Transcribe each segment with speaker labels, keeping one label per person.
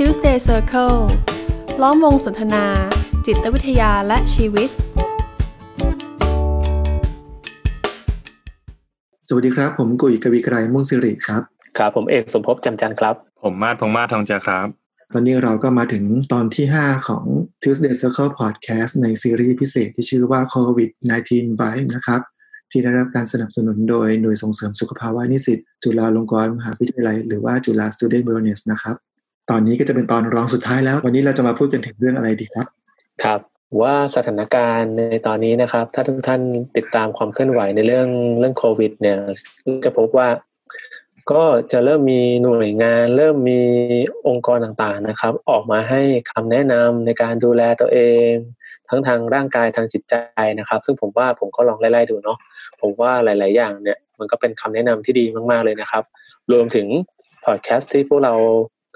Speaker 1: Tuesday Circle ล้อมวงสนทนา จิตวิทยาและชีวิต
Speaker 2: สวัสดีครับ ผมกุยกวีไกรมุ่งสิริครับ
Speaker 3: ครับ ผมเอกสมภพจำจันทร์ครับ
Speaker 4: ผมมาดพงมาศทองเจาครับ
Speaker 2: ตอนนี้เราก็มาถึงตอนที่ 5 ของ Tuesday Circle Podcast ในซีรีส์พิเศษที่ชื่อว่า COVID-19 Vibe นะครับ ที่ได้รับการสนับสนุนโดยหน่วยส่งเสริมสุขภาวะนิสิต จุฬาลงกรณ์มหาวิทยาลัย หรือว่าจุฬา Student Wellness นะครับ ตอนนี้ก็จะเป็นตอนรองสุดท้ายแล้ว วันนี้เราจะมาพูดกันถึงเรื่องอะไรดีครับ
Speaker 3: ครับ ว่าสถานการณ์ในตอนนี้นะครับ ถ้าทุกท่านติดตามความเคลื่อนไหวในเรื่องเรื่องโควิด เนี่ยจะพบว่าก็จะเริ่มมีหน่วยงาน เริ่มมีองค์กรต่างๆนะครับ ออกมาให้คำแนะนำในการดูแลตัวเอง ทั้งทางร่างกายทางจิตใจนะครับ ซึ่งผมว่าผมก็ลองไล่ๆดูเนาะผมว่าหลาย ๆ อย่างเนี่ยมันก็เป็นคำแนะนำที่ดีมากๆเลยนะครับ รวมถึงพอดแคสต์ที่พวกเรา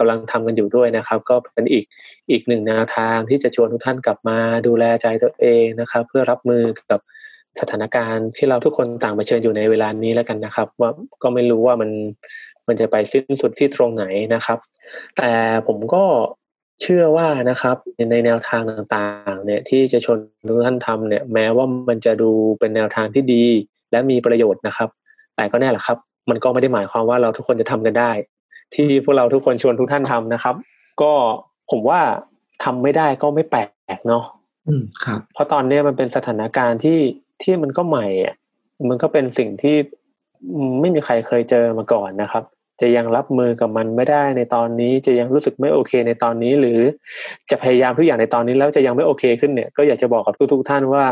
Speaker 3: กำลังทำกันอยู่ด้วยนะครับ ก็เป็นอีกอีกหนึ่งแนวทางที่จะชวนทุกท่านกลับมาดูแลใจตัวเองนะครับ เพื่อรับมือกับสถานการณ์ที่เราทุกคนต่างเผชิญอยู่ในเวลานี้แล้วกันนะครับ ว่าก็ไม่รู้ว่ามันมันจะไปสิ้นสุดที่ตรงไหนนะครับ แต่ผมก็เชื่อว่านะครับในแนวทางต่างๆ เนี่ยที่จะชวนทุกท่านทำเนี่ยแม้ว่ามันจะดูเป็นแนวทางที่ดี และมีประโยชน์นะครับ แต่ก็แน่แหละครับ มันก็ไม่ได้หมายความว่าเราทุกคนจะทำกันได้ ที่พวกเราทุกคนชวนทุกท่านทำนะครับ ก็ผมว่าทำไม่ได้ก็ไม่แปลกเนาะ
Speaker 2: อืมครับ
Speaker 3: เพราะตอนนี้มันเป็นสถานการณ์ที่ที่มันก็ใหม่อะมันก็เป็นสิ่งที่ไม่มีใครเคยเจอมาก่อนนะครับ จะยังรับมือกับมันไม่ได้ในตอนนี้จะยังรู้สึกไม่โอเคในตอนนี้ หรือจะพยายามทุกอย่างในตอนนี้แล้วจะยังไม่โอเคขึ้นเนี่ยก็อยากจะบอกกับทุกๆท่านว่า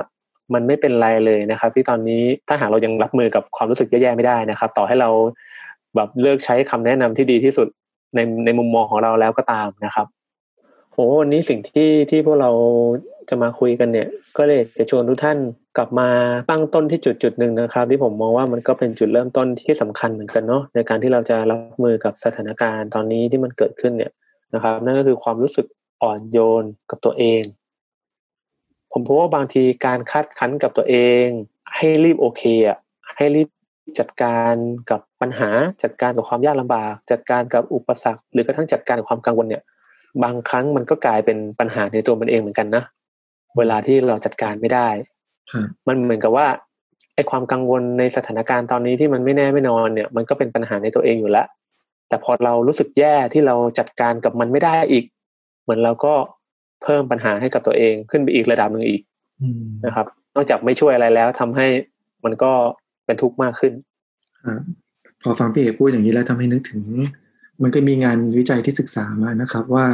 Speaker 3: มันไม่เป็นไรเลยนะครับ ที่ตอนนี้ถ้าหากเรายังรับมือกับความรู้สึกแย่ๆไม่ได้นะครับ ต่อให้เรา แบบเลิกใช้คำแนะนำที่ดีที่สุดในในมุมมองของเราแล้วก็ตามนะครับโหวันนี้สิ่งที่ที่พวกเราจะมาคุยกันเนี่ย ก็เลยจะชวนทุกท่านกลับมาตั้งต้นที่จุดจุดหนึ่งนะครับ ที่ผมมองว่ามันก็เป็นจุดเริ่มต้นที่สำคัญเหมือนกันเนาะในการที่เราจะรับมือกับสถานการณ์ตอนนี้ที่มันเกิดขึ้นเนี่ยนะครับ นั่นก็คือความรู้สึกอ่อนโยนกับตัวเอง ผมพบว่าบางทีการคาดคั้นกับตัวเอง ให้รีบโอเคอะให้รีบ จัดการกับปัญหาจัดการกับความยากลำบาก จัดการกับอุปสรรค หรือกระทั่งจัดการกับความกังวลเนี่ย บางครั้งมันก็กลายเป็นปัญหาในตัวมันเองเหมือนกันนะเวลาที่เราจัดการไม่ได้มันเหมือนกับว่าไอ้ความกังวลในสถานการณ์ตอนนี้ที่มันไม่แน่ไม่นอนเนี่ย มันก็เป็นปัญหาในตัวเองอยู่แล้วแต่พอเรารู้สึกแย่ที่เราจัดการกับมันไม่ได้อีก เหมือนเราก็เพิ่มปัญหาให้กับตัวเองขึ้นไปอีกระดับหนึ่งอีกนะครับ นอกจากไม่ช่วยอะไรแล้วทำให้มันก็ เป็นทุกข์มากขึ้น
Speaker 2: พอฟังพี่เอกพูดอย่างนี้แล้วทำให้นึกถึง มันก็มีงานวิจัยที่ศึกษามานะครับ ว่า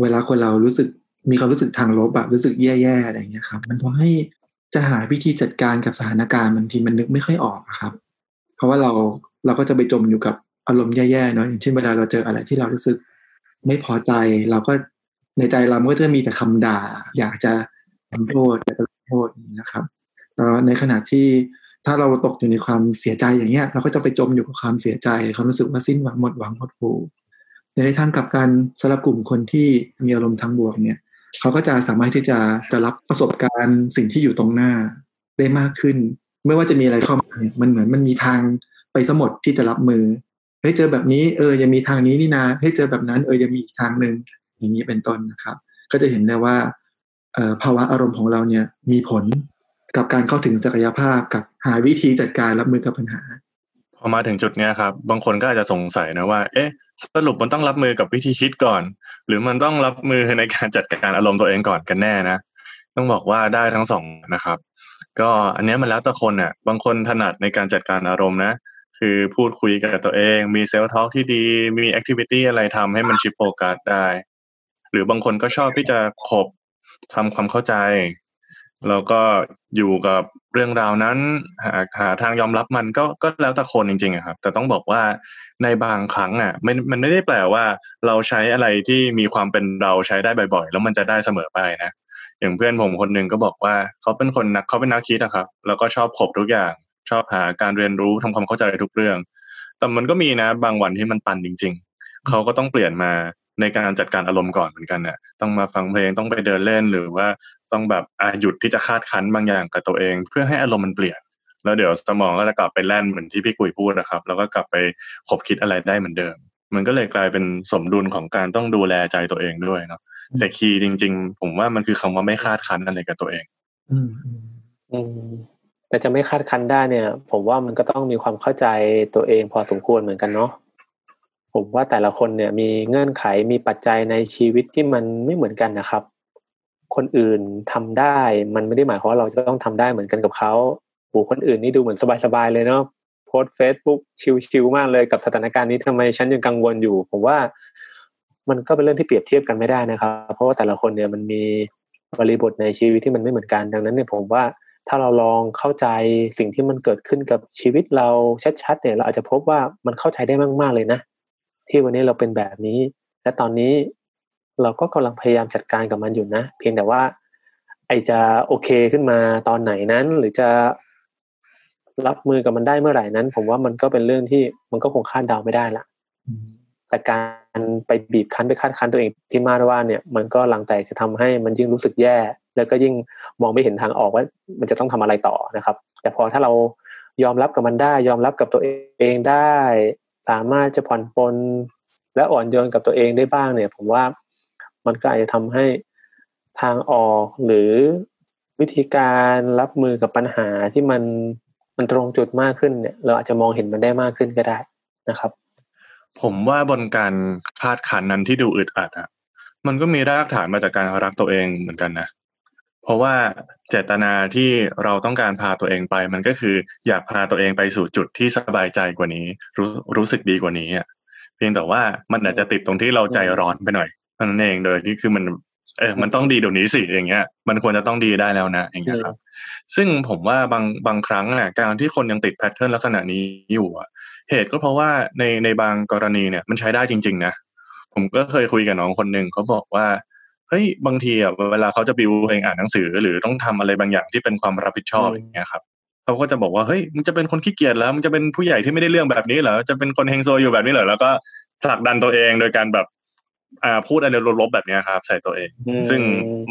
Speaker 2: เวลาคนเรารู้สึกมีความรู้สึกทางลบแบบรู้สึกแย่ๆอะไรอย่างเงี้ยครับ มันทำให้จะหาวิธีจัดการกับสถานการณ์บางทีมันนึกไม่ค่อยออกครับ เพราะว่าเราเราก็จะไปจมอยู่กับอารมณ์แย่ๆเนาะอย่างเช่นเวลาเราเจออะไรที่เรารู้สึกไม่พอใจ เราก็ในใจเราก็จะมีแต่คำด่า อยากจะทำโทษอยากจะโทษนะครับแล้วในขณะที่ ถ้าเราตกอยู่ในความเสียใจอย่างเงี้ย เราก็จะไปจมอยู่กับความเสียใจความรู้สึกว่าสิ้นหวังหมดหวังหดหู่ในทางกลับกันสำหรับกลุ่มคนที่มีอารมณ์ทางบวกเนี่ยเขาก็จะสามารถที่จะจะรับประสบการณ์สิ่งที่อยู่ตรงหน้าได้มากขึ้น ไม่ว่าจะมีอะไรเข้ามาเนี่ยมันเหมือนมันมีทางไปสมดที่จะรับมือเฮ้ยเจอแบบนี้เออยังมีทางนี้นี่นาเฮ้ยเจอแบบนั้นเออยังมีอีกทางหนึ่งอย่างนี้เป็นต้นนะครับ ก็จะเห็นได้ว่าภาวะอารมณ์ของเราเนี่ยมีผล กับการเข้าถึงศักยภาพกับหาวิธีจัดการรับมือกับปัญหา
Speaker 4: พอมาถึงจุดเนี้ยครับ บางคนก็อาจจะสงสัยนะว่า เอ๊ะ สรุปมันต้องรับมือกับวิธีคิดก่อน หรือมันต้องรับมือในการจัดการอารมณ์ตัวเองก่อนกันแน่นะ ต้องบอกว่าได้ทั้งสองนะครับ ก็อันนี้มันแล้วแต่คนอะบางคนถนัดในการจัดการอารมณ์นะ คือพูดคุยกับตัวเอง มี self-talk ที่ดี มี activity อะไรทำให้มัน shift focus ได้ หรือบางคนก็ชอบที่จะขบทำความเข้าใจ แล้วก็อยู่กับเรื่องราวนั้นหาหาทางยอมรับมันก็ก็แล้วแต่คนจริงๆครับ แต่ต้องบอกว่าในบางครั้งอะมันมันไม่ได้แปลว่า เราใช้อะไรที่มีความเป็นเราใช้ได้บ่อย ๆ แล้วมันจะได้เสมอไปนะอย่างเพื่อนผมคนหนึ่งก็บอกว่าเขาเป็นคนนักเขาเป็นนักคิดอะครับ แล้วก็ชอบขบทุกอย่าง ชอบหาการเรียนรู้ทำความเข้าใจทุกเรื่อง แต่มันก็มีนะ บางวันที่มันตันจริง ๆเขาก็ต้องเปลี่ยนมา ในการจัดการอารมณ์ก่อนเหมือนกันเนี่ยต้องมาฟังเพลงต้องไปเดินเล่นหรือว่าต้องแบบอาหยุดที่จะคาดคั้นบางอย่างกับตัวเอง เพื่อให้อารมณ์มันเปลี่ยน แล้วเดี๋ยวสมองก็จะกลับไปแล่นเหมือนที่พี่กุยพูดนะครับ แล้วก็กลับไปคบคิดอะไรได้เหมือนเดิม มันก็เลยกลายเป็นสมดุลของการต้องดูแลใจตัวเองด้วยเนาะแต่คีย์จริง ๆ ผมว่ามันคือคำว่าไม่คาดคั้นอะไรกับตัวเอง
Speaker 2: อืมอืม
Speaker 3: อืมแต่จะไม่คาดคั้นได้เนี่ย ผมว่ามันก็ต้องมีความเข้าใจตัวเองพอสมควรเหมือนกันเนาะ ผมว่าแต่ละคนเนี่ยมีเงื่อนไขมีปัจจัยในชีวิตที่มันไม่เหมือนกันนะครับ คนอื่นทำได้ มันไม่ได้หมายความว่าเราจะต้องทำได้เหมือนกันกับเขาโหคนอื่นนี่ดูเหมือนสบายๆเลยเนาะโพสเฟซบุ๊กชิวๆมากเลยกับสถานการณ์นี้ทำไมฉันยังกังวลอยู่ ผมว่ามันก็เป็นเรื่องที่เปรียบเทียบกันไม่ได้นะครับ เพราะว่าแต่ละคนเนี่ยมันมีบริบทในชีวิตที่มันไม่เหมือนกันดังนั้นเนี่ยผมว่าถ้าเราลองเข้าใจสิ่งที่มันเกิดขึ้นกับชีวิตเราชัดๆเนี่ยเราอาจจะพบว่ามันเข้าใจได้มาก ๆเลยนะ ที่วันนี้เราเป็นแบบนี้ และตอนนี้เราก็กำลังพยายามจัดการกับมันอยู่นะ เพียงแต่ว่า ไอจะโอเคขึ้นมาตอนไหนนั้น หรือจะรับมือกับมันได้เมื่อไหร่นั้น ผมว่ามันก็เป็นเรื่องที่มันก็คงคาดเดาไม่ได้ละ
Speaker 2: อืม
Speaker 3: แต่การไปบีบคั้นไปคาดคั้นตัวเองที่มาว่าเนี่ย มันก็หลังแต่จะทำให้มันยิ่งรู้สึกแย่ แล้วก็ยิ่งมองไม่เห็นทางออกว่า มันจะต้องทำอะไรต่อนะครับ แต่พอถ้าเรายอมรับกับมันได้ ยอมรับกับตัวเองได้ สามารถจะผ่อนปลนและอ่อนโยนกับตัวเองได้บ้างเนี่ย ผมว่ามันก็อาจจะทำให้ทางออกหรือวิธีการรับมือกับปัญหาที่มันมันตรงจุดมากขึ้นเนี่ย เราอาจจะมองเห็นมันได้มากขึ้นก็ได้นะครับ
Speaker 4: ผมว่าบนการคาดคันนั้นที่ดูอึดอัดอะมันก็มีรากฐานมาจากการรักตัวเองเหมือนกันนะ เพราะว่าเจตนาที่เราต้องการพาตัวเองไป มันก็คืออยากพาตัวเองไปสู่จุดที่สบายใจกว่านี้ รู้รู้สึกดีกว่านี้อะเพียงแต่ว่ามันอาจจะติดตรงที่เราใจร้อนไปหน่อยเท่านั้นเองโดยที่คือมันเออมันต้องดีเดี๋ยวนี้สิอย่างเงี้ย มันควรจะต้องดีได้แล้วนะอย่างเงี้ยครับ ซึ่งผมว่าบางบางครั้งอะการที่คนยังติดแพทเทิร์นลักษณะนี้อยู่อะเหตุก็เพราะว่าในในบางกรณีเนี่ยมันใช้ได้จริง ๆ นะผมก็เคยคุยกับน้องคนหนึ่งเขาบอกว่า เฮ้ยบางทีอะเวลาเขาจะบิวเองอ่านหนังสือ หรือต้องทำอะไรบางอย่างที่เป็นความรับผิดชอบ
Speaker 3: อืม
Speaker 4: อย่างเงี้ยครับเขาก็จะบอกว่าเฮ้ยมึงจะเป็นคนขี้เกียจแล้วมึงจะเป็นผู้ใหญ่ที่ไม่ได้เรื่องแบบนี้เหรอจะเป็นคนเฮงโซอยู่แบบนี้เหรอแล้วก็ผลักดันตัวเองโดยการแบบอ่าพูดอะไรลบๆแบบเนี้ยครับ ใส่ตัวเอง
Speaker 3: อืม
Speaker 4: ซึ่ง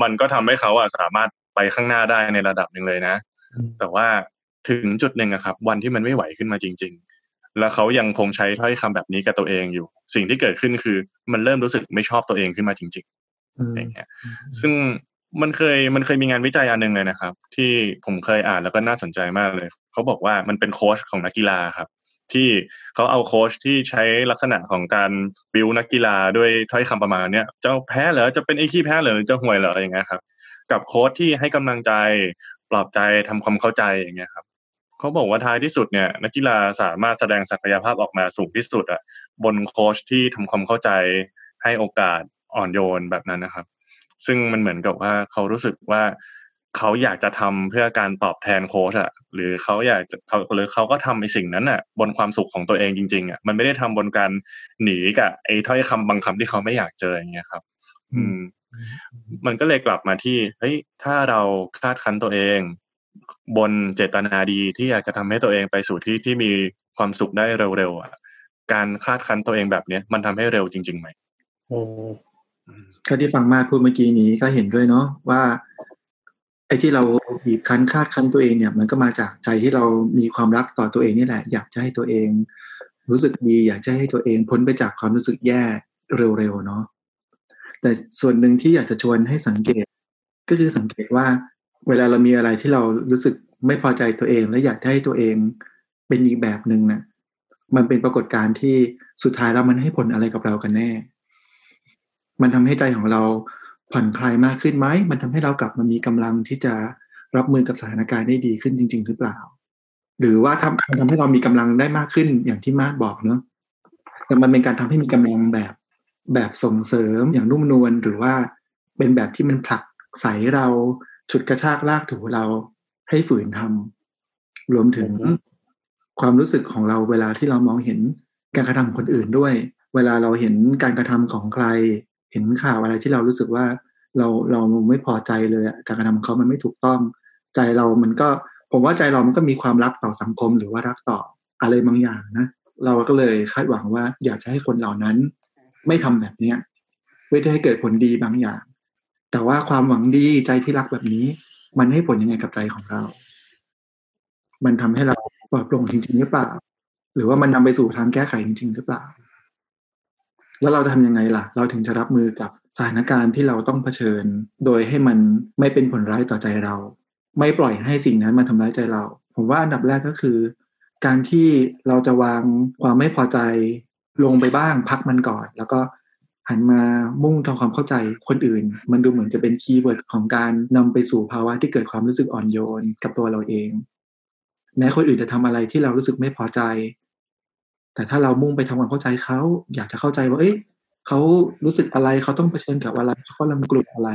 Speaker 4: มันก็ทำให้เขาอะสามารถไปข้างหน้าได้ในระดับหนึ่งเลยนะ แต่ว่าถึงจุดหนึ่งอะครับ วันที่มันไม่ไหวขึ้นมาจริง ๆ แล้วเขายังคงใช้ถ้อยคำแบบนี้กับตัวเองอยู่ สิ่งที่เกิดขึ้นคือ มันเริ่มรู้สึกไม่ชอบตัวเองขึ้นมาจริง
Speaker 2: อืม
Speaker 4: ๆอย่างเงี้ยซึ่งมันเคยมันเคยมีงานวิจัยอันหนึงเลยนะครับ ที่ผมเคยอ่านแล้วก็น่าสนใจมากเลย เขาบอกว่ามันเป็นโค้ชของนักกีฬาครับ ที่เขาเอาโค้ชที่ใช้ลักษณะของการบิวนักกีฬาด้วยถ้อยคำประมาณเนี้ยจะแพ้เหรอจะเป็นไอ้ขี้แพ้เหรอหรือจะห่วยเหรออย่างเงี้ยครับ กับโค้ชที่ให้กำลังใจปลอบใจทำความเข้าใจอย่างเงี้ยครับเขาบอกว่าท้ายที่สุดเนี่ยนักกีฬาสามารถแสดงศักยภาพออกมาสูงที่สุดอะบนโค้ชที่ทำความเข้าใจให้โอกาส อ่อนโยนแบบนั้นนะครับ ซึ่งมันเหมือนกับว่าเขารู้สึกว่าเขาอยากจะทำเพื่อการตอบแทนโค้ชอะหรือเขาอยากจะเขาหรือเขาก็ทำไอ้สิ่งนั้นอะบนความสุขของตัวเองจริง ๆอะมันไม่ได้ทำบนการหนีกับไอ้ถ้อยคำบางคำที่เขาไม่อยากเจออย่างเงี้ยครับ อืม มันก็เลยกลับมาที่เฮ้ยถ้าเราคาดคั้นตัวเอง บนเจตนาดีที่อยากจะทำให้ตัวเองไปสู่ที่ที่มีความสุขได้เร็วๆอะการคาดคั้นตัวเองแบบเนี้ยมันทำให้เร็วจริงๆไหม
Speaker 3: อืม
Speaker 4: อืม
Speaker 2: ก็ที่ฟังมาพูดเมื่อกี้นี้ก็เห็นด้วยเนาะว่าไอ้ที่เราบีบคั้นคาดคั้นตัวเองเนี่ย มันก็มาจากใจที่เรามีความรักต่อตัวเองนี่แหละ อยากจะให้ตัวเอง รู้สึกดี อยากจะให้ตัวเองพ้นไปจากความรู้สึกแย่เร็วๆเนาะแต่ส่วนหนึ่งที่อยากจะชวนให้สังเกต ก็คือสังเกตว่า เวลาเรามีอะไรที่เรารู้สึกไม่พอใจตัวเอง และอยากจะให้ตัวเองเป็นอีกแบบหนึ่งนะ่ะมันเป็นปรากฏการณ์ที่สุดท้ายแล้วมันให้ผลอะไรกับเรากันแน่ มันทำให้ใจของเราผ่อนคลายมากขึ้นไหม มันทำให้เรากลับมามีกำลังที่จะรับมือกับสถานการณ์ได้ดีขึ้นจริง ๆ หรือเปล่า หรือว่าทำมันทำให้เรามีกำลังได้มากขึ้นอย่างที่มาร์ทบอกเนอะแต่มันเป็นการทำให้มีกำลังแบบแบบส่งเสริมอย่างนุ่มนวลหรือว่าเป็นแบบที่มันผลักใสเราฉุดกระชากลากถูเราให้ฝืนทำรวมถึง
Speaker 3: อือฮึ
Speaker 2: ความรู้สึกของเราเวลาที่เรามองเห็นการกระทำของคนอื่นด้วย เวลาเราเห็นการกระทำของใคร เห็นข่าวอะไรที่เรารู้สึกว่าเราเราไม่พอใจเลยการกระทำของเขามันไม่ถูกต้อง ใจเรามันก็ผมว่าใจเรามันก็มีความรักต่อสังคมหรือว่ารักต่ออะไรบางอย่างนะเราก็เลยคาดหวังว่าอยากจะให้คนเหล่านั้น ไม่ทำแบบเนี้ยเพื่อจะให้เกิดผลดีบางอย่าง แต่ว่าความหวังดีใจที่รักแบบนี้ มันให้ผลยังไงกับใจของเรา มันทำให้เราปลอดโปร่งจริงๆหรือเปล่า หรือว่ามันนำไปสู่ทางแก้ไขจริงๆหรือเปล่า แล้วเราจะทำยังไงล่ะ เราถึงจะรับมือกับสถานการณ์ที่เราต้องเผชิญ โดยให้มันไม่เป็นผลร้ายต่อใจเรา ไม่ปล่อยให้สิ่งนั้นมาทำร้ายใจเรา ผมว่าอันดับแรกก็คือ การที่เราจะวางความไม่พอใจลงไปบ้างพักมันก่อน แล้วก็หันมามุ่งทำความเข้าใจคนอื่น มันดูเหมือนจะเป็นคีย์เวิร์ดของการนำไปสู่ภาวะที่เกิดความรู้สึกอ่อนโยนกับตัวเราเองแม้คนอื่นจะทำอะไรที่เรารู้สึกไม่พอใจ แต่ถ้าเรามุ่งไปทำความเข้าใจเขาอยากจะเข้าใจว่า เอ้ยเขารู้สึกอะไรเขาต้องเผชิญกับอะไรเขากำลังกลัวอะไร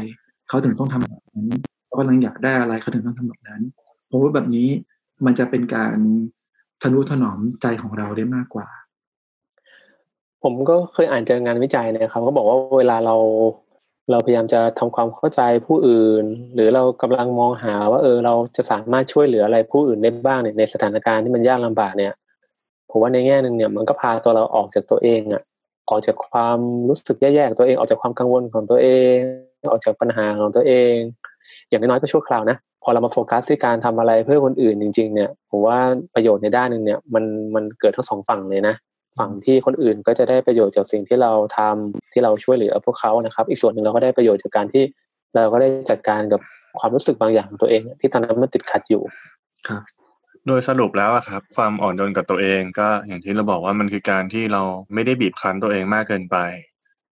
Speaker 2: เขาถึงต้องทำแบบนั้นเขากำลังอยากได้อะไรเขาถึงต้องทำแบบนั้นเพราะว่าแบบนี้มันจะเป็นการทะนุถนอมใจของเราได้มากกว่า
Speaker 3: ผมก็เคยอ่านเจองานวิจัยนะครับเขาบอกว่าเวลาเราเราพยายามจะทำความเข้าใจผู้อื่น หรือเรากำลังมองหาว่า เออเราจะสามารถช่วยเหลืออะไรผู้อื่นได้บ้างเนี่ยในสถานการณ์ที่มันยากลำบากเนี่ย ผมว่าในแง่หนึ่งเนี่ยมันก็พาตัวเราออกจากตัวเองอะออกจากความรู้สึกแย่ๆของตัวเองออกจากความกังวลของตัวเอง ออกจากปัญหาของตัวเอง อย่างน้อยๆก็ชั่วคราวนะพอเรามาโฟกัสที่การทำอะไรเพื่อคนอื่นจริง ๆ เนี่ยผมว่าประโยชน์ในด้านหนึ่งเนี่ยมันมันเกิดทั้งสองฝั่งเลยนะฝั่งที่คนอื่นก็จะได้ประโยชน์จากสิ่งที่เราทำที่เราช่วยเหลือพวกเขานะครับ อีกส่วนหนึ่งเราก็ได้ประโยชน์จากการที่ เราก็ได้จัดการกับความรู้สึกบางอย่างของตัวเอง ที่ตอนนั้นมันติดขัดอยู่
Speaker 2: ครับ
Speaker 4: โดยสรุปแล้วอะครับ ความอ่อนโยนกับตัวเองก็อย่างที่เราบอกว่ามันคือการที่เราไม่ได้บีบคั้นตัวเองมากเกินไป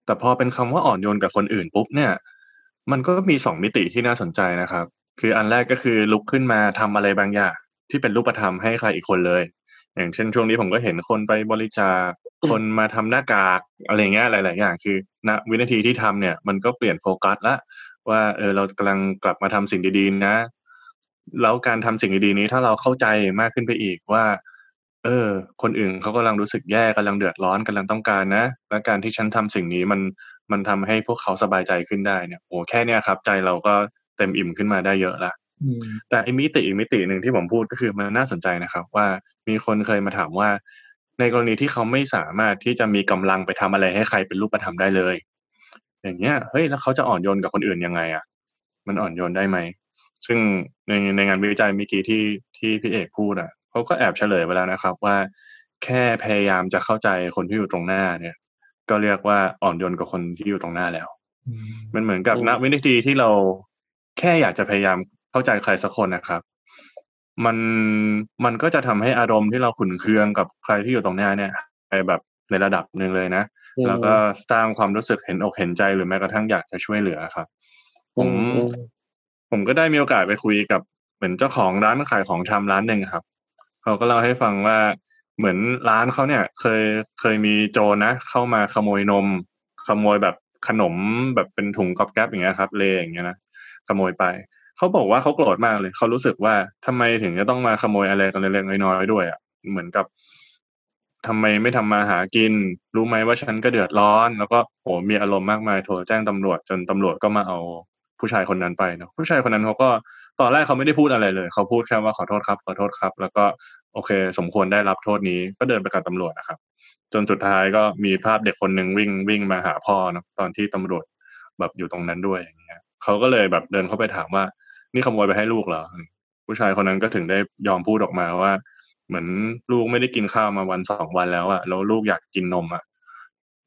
Speaker 4: แต่พอเป็นคำว่าอ่อนโยนกับคนอื่นปุ๊บเนี่ย มันก็มีสองมิติที่น่าสนใจนะครับ คืออันแรกก็คือลุกขึ้นมาทำอะไรบางอย่างที่เป็นรูปธรรมให้ใครอีกคนเลย อย่างเช่นช่วงนี้ผมก็เห็นคนไปบริจาคคนมาทำหน้ากากอะไรเงี้ยหลาย ๆ อย่าง คือณวินาทีที่ทำเนี่ยมันก็เปลี่ยนโฟกัสละว่าเออเรากำลังกลับมาทำสิ่งดีๆนะ แล้วการทำสิ่งดีๆนี้ถ้าเราเข้าใจมากขึ้นไปอีกว่า เออ คนอื่นเขากำลังรู้สึกแย่กำลังเดือดร้อนกำลังต้องการนะ และการที่ฉันทำสิ่งนี้มันมันทำให้พวกเขาสบายใจขึ้นได้เนี่ยโอ้แค่เนี้ยครับ ใจเราก็เต็มอิ่มขึ้นมาได้เยอะละแต่อีมิติอีกมิติหนึ่งที่ผมพูดก็คือมันน่าสนใจนะครับ ว่ามีคนเคยมาถามว่า ในกรณีที่เขาไม่สามารถที่จะมีกำลังไปทำอะไรให้ใครเป็นรูปธรรมได้เลย อย่างเงี้ยเฮ้ยแล้วเขาจะอ่อนโยนกับคนอื่นยังไงอะ มันอ่อนโยนได้ไหม ซึ่งในในงานวิจัยเมื่อกี้ที่ที่พี่เอกพูดอะเขาก็แอบเฉลยไปแล้วนะครับ ว่าแค่พยายามจะเข้าใจคนที่อยู่ตรงหน้าเนี่ย ก็เรียกว่าอ่อนโยนกับคนที่อยู่ตรงหน้าแล้ว มันเหมือนกับณวินาทีที่เราแค่อยากจะพยายามเข้าใจใครสักคนนะครับ มันมันก็จะทำให้อารมณ์ที่เราขุนเคืองกับใครที่อยู่ตรงหน้าเนี่ยไปแบบในระดับหนึ่งเลยนะแล้วก็สร้างความรู้สึกเห็นอกเห็นใจหรือแม้กระทั่งอยากจะช่วยเหลือครับ ผม ผมก็ได้มีโอกาสไปคุยกับเหมือนเจ้าของร้านขายของชำร้านหนึ่งครับ เขาก็เล่าให้ฟังว่าเหมือนร้านเขาเนี่ย เคยเคยมีโจรนะ เข้ามาขโมยนม ขโมยแบบขนมแบบเป็นถุงกอบแก๊บอย่างเงี้ยครับเลอย่างเงี้ยนะขโมยไปเขาบอกว่าเขาโกรธมากเลย เขารู้สึกว่าทำไมถึงจะต้องมาขโมยอะไรกันเล็กๆน้อยๆด้วยอะเหมือนกับทำไมไม่ทำมาหากิน รู้ไหมว่าฉันก็เดือดร้อน แล้วก็โหมีอารมณ์มากมายโทรแจ้งตำรวจจนตำรวจก็มาเอา ผู้ชายคนนั้นไปเนาะผู้ชายคนนั้นเขาก็ตอนแรกเขาไม่ได้พูดอะไรเลย เขาพูดแค่ว่าขอโทษครับ ขอโทษครับ แล้วก็โอเค สมควรได้รับโทษนี้ก็เดินไปกับตำรวจนะครับ จนสุดท้ายก็มีภาพเด็กคนหนึ่งวิ่งวิ่งมาหาพ่อเนาะตอนที่ตำรวจแบบอยู่ตรงนั้นด้วยอย่างเงี้ยเขาก็เลยแบบเดินเข้าไปถามว่า นี่ขโมยไปให้ลูกเหรอผู้ชายคนนั้นก็ถึงได้ยอมพูดออกมาว่า เหมือนลูกไม่ได้กินข้าวมาวันสองวันแล้วอะแล้วลูกอยากกินนมอะ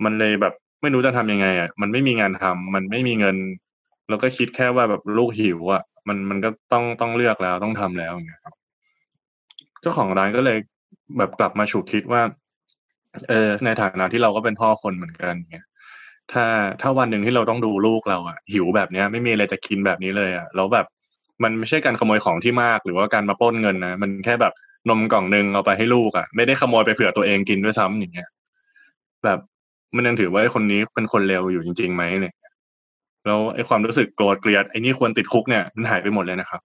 Speaker 4: มันเลยแบบไม่รู้จะทำยังไงอะมันไม่มีงานทำมันไม่มีเงิน แล้วก็คิดแค่ว่าแบบลูกหิวอะมันมันก็ต้องต้องเลือกแล้วต้องทำแล้วอย่างเงี้ยครับเจ้าของร้านก็เลยแบบกลับมาฉุกคิดว่า เออ ในฐานะที่เราก็เป็นพ่อคนเหมือนกันเงี้ยถ้าถ้าวันหนึ่งที่เราต้องดูลูกเราอะหิวแบบเนี้ย ไม่มีอะไรจะกินแบบนี้เลยอะแล้วแบบมันไม่ใช่การขโมยของที่มาก หรือว่าการมาป้นเงินนะมันแค่แบบนมกล่องหนึ่งเอาไปให้ลูกอะไม่ได้ขโมยไปเผื่อตัวเองกินด้วยซ้ำอย่างเงี้ย แบบมันยังถือว่าคนนี้เป็นคนเลวอยู่จริงๆไหมเนี่ย แล้วไอ้ความรู้สึกโกรธเกลียดไอ้นี่ควรติดคุกเนี่ยมันหายไปหมดเลยนะครับ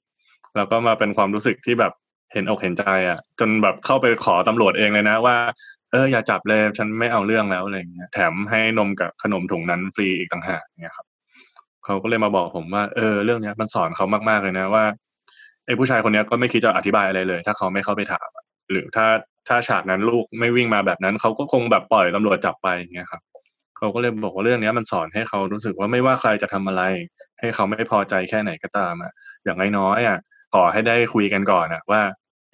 Speaker 4: แล้วก็มาเป็นความรู้สึกที่แบบเห็นอกเห็นใจอะ จนแบบเข้าไปขอตำรวจเองเลยนะว่า เอออย่าจับเลยฉันไม่เอาเรื่องแล้วอะไรเงี้ยแถมให้นมกับขนมถุงนั้นฟรีอีกต่างหากเนี่ยครับเขาก็เลยมาบอกผมว่าเออเรื่องเนี้ยมันสอนเขามากๆเลยนะว่าไอ้ผู้ชายคนนี้ก็ไม่คิดจะอธิบายอะไรเลย ถ้าเขาไม่เข้าไปถามหรือถ้าถ้าฉากนั้นลูกไม่วิ่งมาแบบนั้น เขาก็คงแบบปล่อยตำรวจจับไปอย่างเงี้ยครับ เขาก็เลยบอกว่าเรื่องนี้มันสอนให้เขารู้สึกว่าไม่ว่าใครจะทำอะไร ให้เขาไม่พอใจแค่ไหนก็ตามอะอย่างน้อยๆอะขอให้ได้คุยกันก่อนอะว่า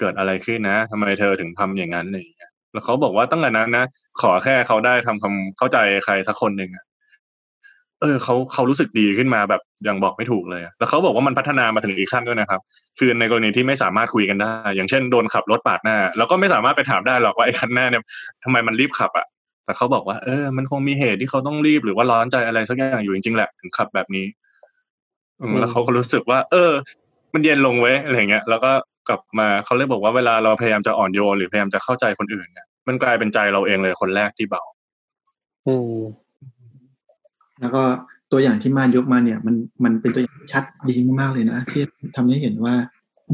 Speaker 4: เกิดอะไรขึ้นนะทำไมเธอถึงทำอย่างนั้นอะไรอย่างเงี้ยแล้วเขาบอกว่าตั้งแต่นั้นนะขอแค่เขาได้ทำความเข้าใจใครสักคนหนึ่งอะเออเขาเขารู้สึกดีขึ้นมาแบบยังบอกไม่ถูกเลย แล้วเขาบอกว่ามันพัฒนามาถึงอีกขั้นด้วยนะครับ คือในกรณีที่ไม่สามารถคุยกันได้ อย่างเช่นโดนขับรถปาดหน้าเราก็ไม่สามารถไปถามได้หรอกว่าไอ้คันหน้าเนี่ยทำไมมันรีบขับอะ แต่เขาบอกว่าเออมันคงมีเหตุที่เขาต้องรีบหรือว่าร้อนใจอะไรสักอย่างอยู่จริงๆแหละถึงขับแบบนี้อืมแล้วเขาก็รู้สึกว่า เออ มันเย็นลงเว้ยอะไรเงี้ยแล้วก็กลับมาเขาเลยบอกว่าเวลาเราพยายามจะอ่อนโยนหรือพยายามจะเข้าใจคนอื่นเนี่ยมันกลายเป็นใจเราเองเลยคนแรกที่เบา
Speaker 3: อืม
Speaker 2: แล้วก็ตัวอย่างที่มานยกมาเนี่ย มันมันเป็นตัวอย่างชัดดีมากๆเลยนะที่ทำให้เห็นว่า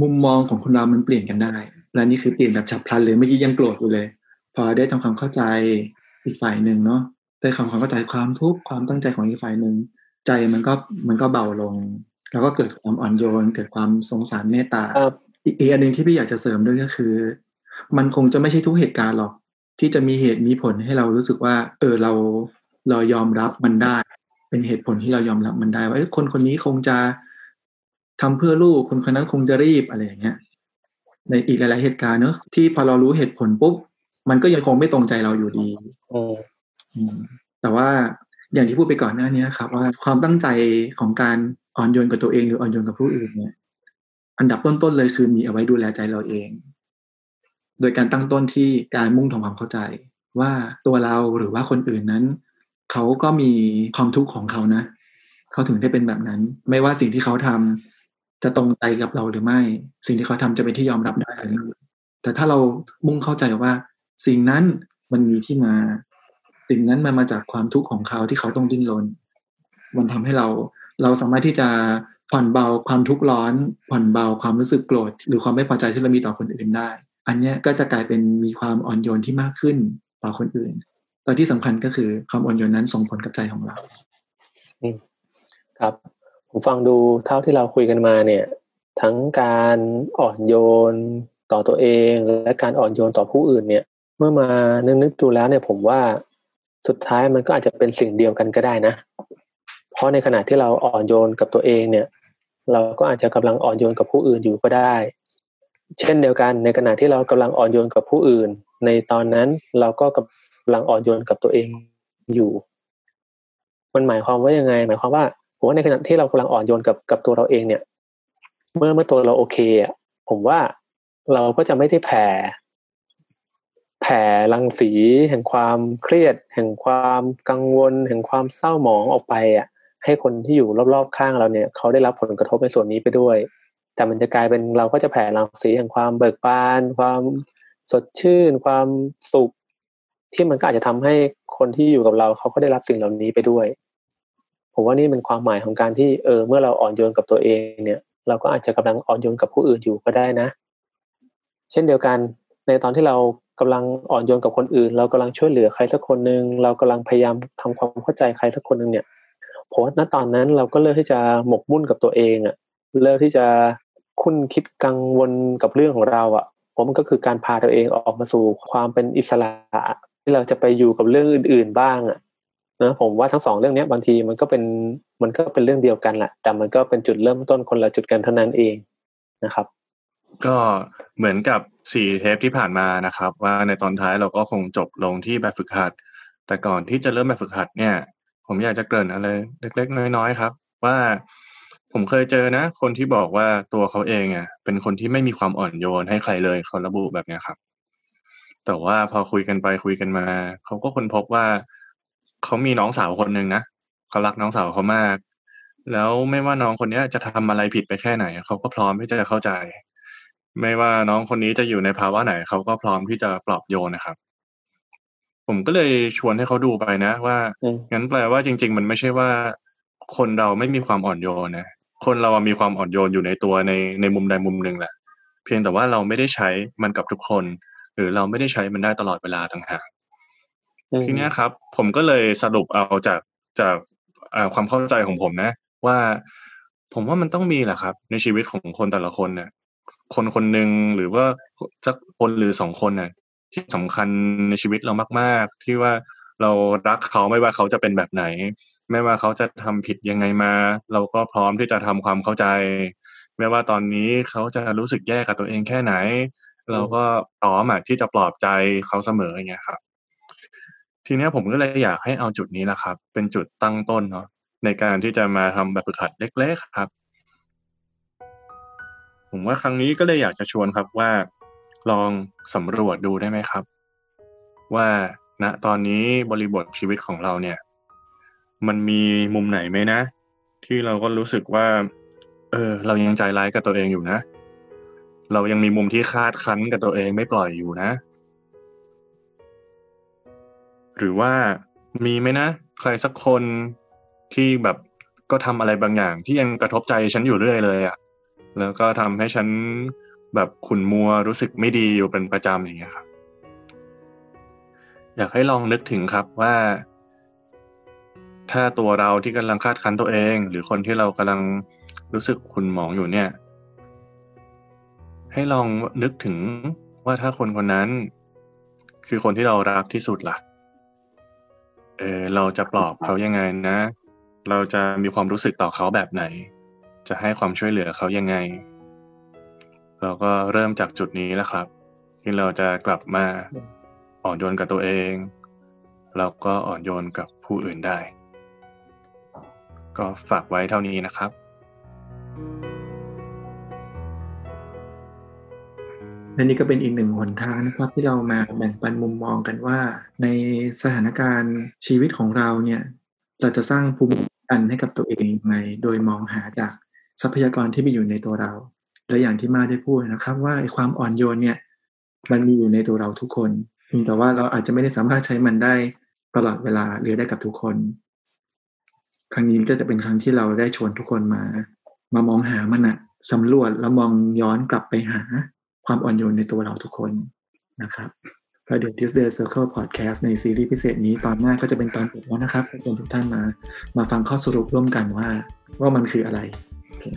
Speaker 2: มุมมองของคนเรามันเปลี่ยนกันได้ และนี่คือเปลี่ยนแบบฉับพลันเลยเมื่อกี้ยังโกรธอยู่เลย พอได้ทำความเข้าใจ อีกฝ่ายหนึ่งเนาะได้ทำความเข้าใจความทุกข์ความตั้งใจของอีกฝ่ายหนึ่งใจมันก็มันก็เบาลง แล้วก็เกิดความอ่อนโยน เกิดความสงสารเมตตา
Speaker 3: ครับ
Speaker 2: อีกอีกอันหนึ่งที่พี่อยากจะเสริมด้วยก็คือ มันคงจะไม่ใช่ทุกเหตุการณ์หรอก ที่จะมีเหตุมีผลให้เรารู้สึกว่า เออเราเรายอมรับมันได้ เป็นเหตุผลที่เรายอมรับมันได้ว่าเอ้ยคนคนนี้คงจะทำเพื่อลูกคนคนนั้นคงจะรีบอะไรอย่างเงี้ยในอีกหลาย ๆ เหตุการณ์เนอะที่พอเรารู้เหตุผลปุ๊บ มันก็ยังคงไม่ตรงใจเราอยู่ดี
Speaker 3: อืม
Speaker 2: อืมแต่ว่าอย่างที่พูดไปก่อนหน้านี้ครับ ว่าความตั้งใจของการอ่อนโยนกับตัวเองหรืออ่อนโยนกับผู้อื่นเนี่ย อันดับต้นๆเลยคือมีเอาไว้ดูแลใจเราเอง โดยการตั้งต้นที่การมุ่งทำความเข้าใจ ว่าตัวเราหรือว่าคนอื่นนั้นเขาก็มีความทุกข์ของเขานะเขาถึงได้เป็นแบบนั้น ไม่ว่าสิ่งที่เขาทำจะตรงใจกับเราหรือไม่ สิ่งที่เขาทำจะเป็นที่ยอมรับได้หรือไม่แต่ถ้าเรามุ่งเข้าใจว่า สิ่งนั้นมันมีที่มา สิ่งนั้นมันมาจากความทุกข์ของเขาที่เขาต้องดิ้นรน มันทำให้เราเราสามารถที่จะผ่อนเบาความทุกข์ร้อน ผ่อนเบาความรู้สึกโกรธ หรือความไม่พอใจที่เรามีต่อคนอื่นได้ อันนี้ก็จะกลายเป็นมีความอ่อนโยนที่มากขึ้นต่อคนอื่นแตอนที่สำคัญก็คือความอ่อนโยนนั้นส่งผลกับใจของเรา
Speaker 3: ครับผมฟังดูเท่าที่เราคุยกันมาเนี่ย ทั้งการอ่อนโยนต่อตัวเอง และการอ่อนโยนต่อผู้อื่นเนี่ย เมื่อมานึกนึกดูแล้วเนี่ยผมว่าสุดท้ายมันก็อาจจะเป็นสิ่งเดียวกันก็ได้นะ เพราะในขณะที่เราอ่อนโยนกับตัวเองเนี่ย เราก็อาจจะกำลังอ่อนโยนกับผู้อื่นอยู่ก็ได้ เช่นเดียวกันในขณะที่เรากำลังอ่อนโยนกับผู้อื่น ในตอนนั้นเราก็กำลังอ่อนโยนกับตัวเองอยู่ มันหมายความว่ายังไง หมายความว่าผมว่าในขณะที่เรากำลังอ่อนโยนกับกับตัวเราเองเนี่ย เมื่อเมื่อตัวเราโอเคอะผมว่าเราก็จะไม่ได้แผ่ แผ่รังสี แห่งความเครียด แห่งความกังวล แห่งความเศร้าหมองออกไปอะ ให้คนที่อยู่รอบๆข้างเราเนี่ยเขาได้รับผลกระทบในส่วนนี้ไปด้วย แต่มันจะกลายเป็นเราก็จะแผ่รังสีแห่งความเบิกบาน ความสดชื่น ความสุข ที่มันก็อาจจะทำให้คนที่อยู่กับเราเขาก็ได้รับสิ่งเหล่านี้ไปด้วย ผมว่านี่เป็นความหมายของการที่เออเมื่อเราอ่อนโยนกับตัวเองเนี่ย เราก็อาจจะกำลังอ่อนโยนกับผู้อื่นอยู่ก็ได้นะ เช่นเดียวกันในตอนที่เรา กำลังอ่อนโยนกับคนอื่น เรากำลังช่วยเหลือใครสักคนหนึ่งเรากำลังพยายามทำความเข้าใจใครสักคนหนึ่งเนี่ยผมว่าณตอนนั้นเราก็เลิกที่จะหมกมุ่นกับตัวเองอะเลิกที่จะคุ้นคิดกังวลกับเรื่องของเราอะผมมันก็คือการพาตัวเองออกมาสู่ความเป็นอิสระ ที่เราจะไปอยู่กับเรื่องอื่น ๆบ้างอะนะผมว่าทั้งสองเรื่องนี้บางทีมันก็เป็นมันก็เป็นเรื่องเดียวกันแหละแต่มันก็เป็นจุดเริ่มต้นคนละจุดกันเท่านั้นเองนะครับ
Speaker 4: ก็เหมือนกับสี่เทปที่ผ่านมานะครับ ว่าในตอนท้ายเราก็คงจบลงที่แบบฝึกหัด แต่ก่อนที่จะเริ่มแบบฝึกหัดเนี่ย ผมอยากจะเกริ่นอะไรเล็ก ๆ น้อยๆครับ ว่าผมเคยเจอนะ คนที่บอกว่าตัวเขาเองอะเป็นคนที่ไม่มีความอ่อนโยนให้ใครเลยเขาระบุแบบนี้ครับ แต่ว่าพอคุยกันไปคุยกันมาเขาก็ค้นพบว่าเขามีน้องสาวคนหนึ่งนะเขารักน้องสาวเขามาก แล้วไม่ว่าน้องคนเนี้ยจะทำอะไรผิดไปแค่ไหนเขาก็พร้อมที่จะเข้าใจ ไม่ว่าน้องคนนี้จะอยู่ในภาวะไหนเขาก็พร้อมที่จะปลอบโยนนะครับ ผมก็เลยชวนให้เขาดูไปนะ ว่า
Speaker 3: อืม
Speaker 4: งั้นแปลว่าจริง ๆ มันไม่ใช่ว่า คนเราไม่มีความอ่อนโยนนะคนเรามีความอ่อนโยนอยู่ในตัวในในมุมใดมุมหนึ่งแหละ เพียงแต่ว่าเราไม่ได้ใช้มันกับทุกคน หรือเราไม่ได้ใช้มันได้ตลอดเวลาต่างหาก
Speaker 3: อืม
Speaker 4: ทีเนี้ยครับ ผมก็เลยสรุปเอาจากจากอ่าความเข้าใจของผมนะ ว่าผมว่ามันต้องมีแหละครับ ในชีวิตของคนแต่ละคนเนี่ย คนคนหนึ่งหรือว่าสักคนหรือสองคนน่ะที่สำคัญในชีวิตเรามาก ๆ ที่ว่าเรารักเขาไม่ว่าเขาจะเป็นแบบไหน ไม่ว่าเขาจะทำผิดยังไงมา เราก็พร้อมที่จะทำความเข้าใจ ไม่ว่าตอนนี้เขาจะรู้สึกแย่กับตัวเองแค่ไหน เราก็พร้อมอะที่จะปลอบใจเขาเสมออย่างเงี้ยครับ ทีนี้ผมก็เลยอยากให้เอาจุดนี้นะครับ เป็นจุดตั้งต้นเนาะในการที่จะมาทำแบบฝึกหัดเล็ก ๆ ครับ ผมว่าครั้งนี้ก็เลยอยากจะชวนครับว่าลองสำรวจดูได้ไหมครับ ว่าณตอนนี้บริบทชีวิตของเราเนี่ย มันมีมุมไหนไหมนะ ที่เราก็รู้สึกว่า เออ เรายังใจร้ายกับตัวเองอยู่นะ เรายังมีมุมที่คาดคั้นกับตัวเองไม่ปล่อยอยู่นะ หรือว่ามีไหมนะ ใครสักคนที่แบบก็ทำอะไรบางอย่างที่ยังกระทบใจฉันอยู่เรื่อยเลยอะ่ะ แล้วก็ทำให้ฉันแบบขุนมัวรู้สึกไม่ดีอยู่เป็นประจำอย่างเงี้ยครับ อยากให้ลองนึกถึงครับว่า ถ้าตัวเราที่กำลังคาดคั้นตัวเอง หรือคนที่เรากำลังรู้สึกขุนหมองอยู่เนี่ย ให้ลองนึกถึงว่าถ้าคนคนนั้น คือคนที่เรารักที่สุดล่ะ เออเราจะปลอบเขายังไงนะ เราจะมีความรู้สึกต่อเขาแบบไหน จะให้ความช่วยเหลือเขายังไง เราก็เริ่มจากจุดนี้แล้วครับ ที่เราจะกลับมาอ่อนโยนกับตัวเอง เราก็อ่อนโยนกับผู้อื่นได้ ก็ฝากไว้เท่านี้นะครับ
Speaker 2: และนี่ก็เป็นอีกหนึ่งหนทางนะครับ ที่เรามาแบ่งปันมุมมองกันว่า ในสถานการณ์ชีวิตของเราเนี่ย เราจะสร้างภูมิคุ้มกันให้กับตัวเองยังไงโดยมองหาจาก ทรัพยากรที่มีอยู่ในตัวเรา และอย่างที่มาได้พูดนะครับว่าไอ้ความอ่อนโยนเนี่ยมันมีอยู่ในตัวเราทุกคนเพียงแต่ว่าเราอาจจะไม่ได้สามารถใช้มันได้ตลอดเวลาหรือได้กับทุกคน ครั้งนี้ก็จะเป็นครั้งที่เราได้ชวนทุกคนมา มามองหามันอะสำรวจแล้วมองย้อนกลับไปหาความอ่อนโยนในตัวเราทุกคนนะครับก็เดี๋ยว Tuesday Circle Podcast ในซีรีส์พิเศษนี้ตอนหน้าก็จะเป็นตอนจบแล้วนะครับชวนทุกท่านมา มาฟังข้อสรุปร่วมกันว่า ว่ามันคืออะไร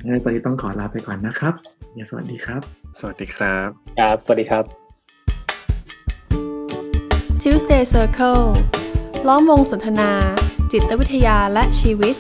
Speaker 2: งั้นตอนนี้ต้องขอลาไปก่อนนะครับอย่าสวัสดีครับ
Speaker 4: สวัสดีครับ
Speaker 3: ครับ สวัสดีครับ
Speaker 1: Tuesday Circle ล้อมวงสนทนา จิตวิทยาและชีวิต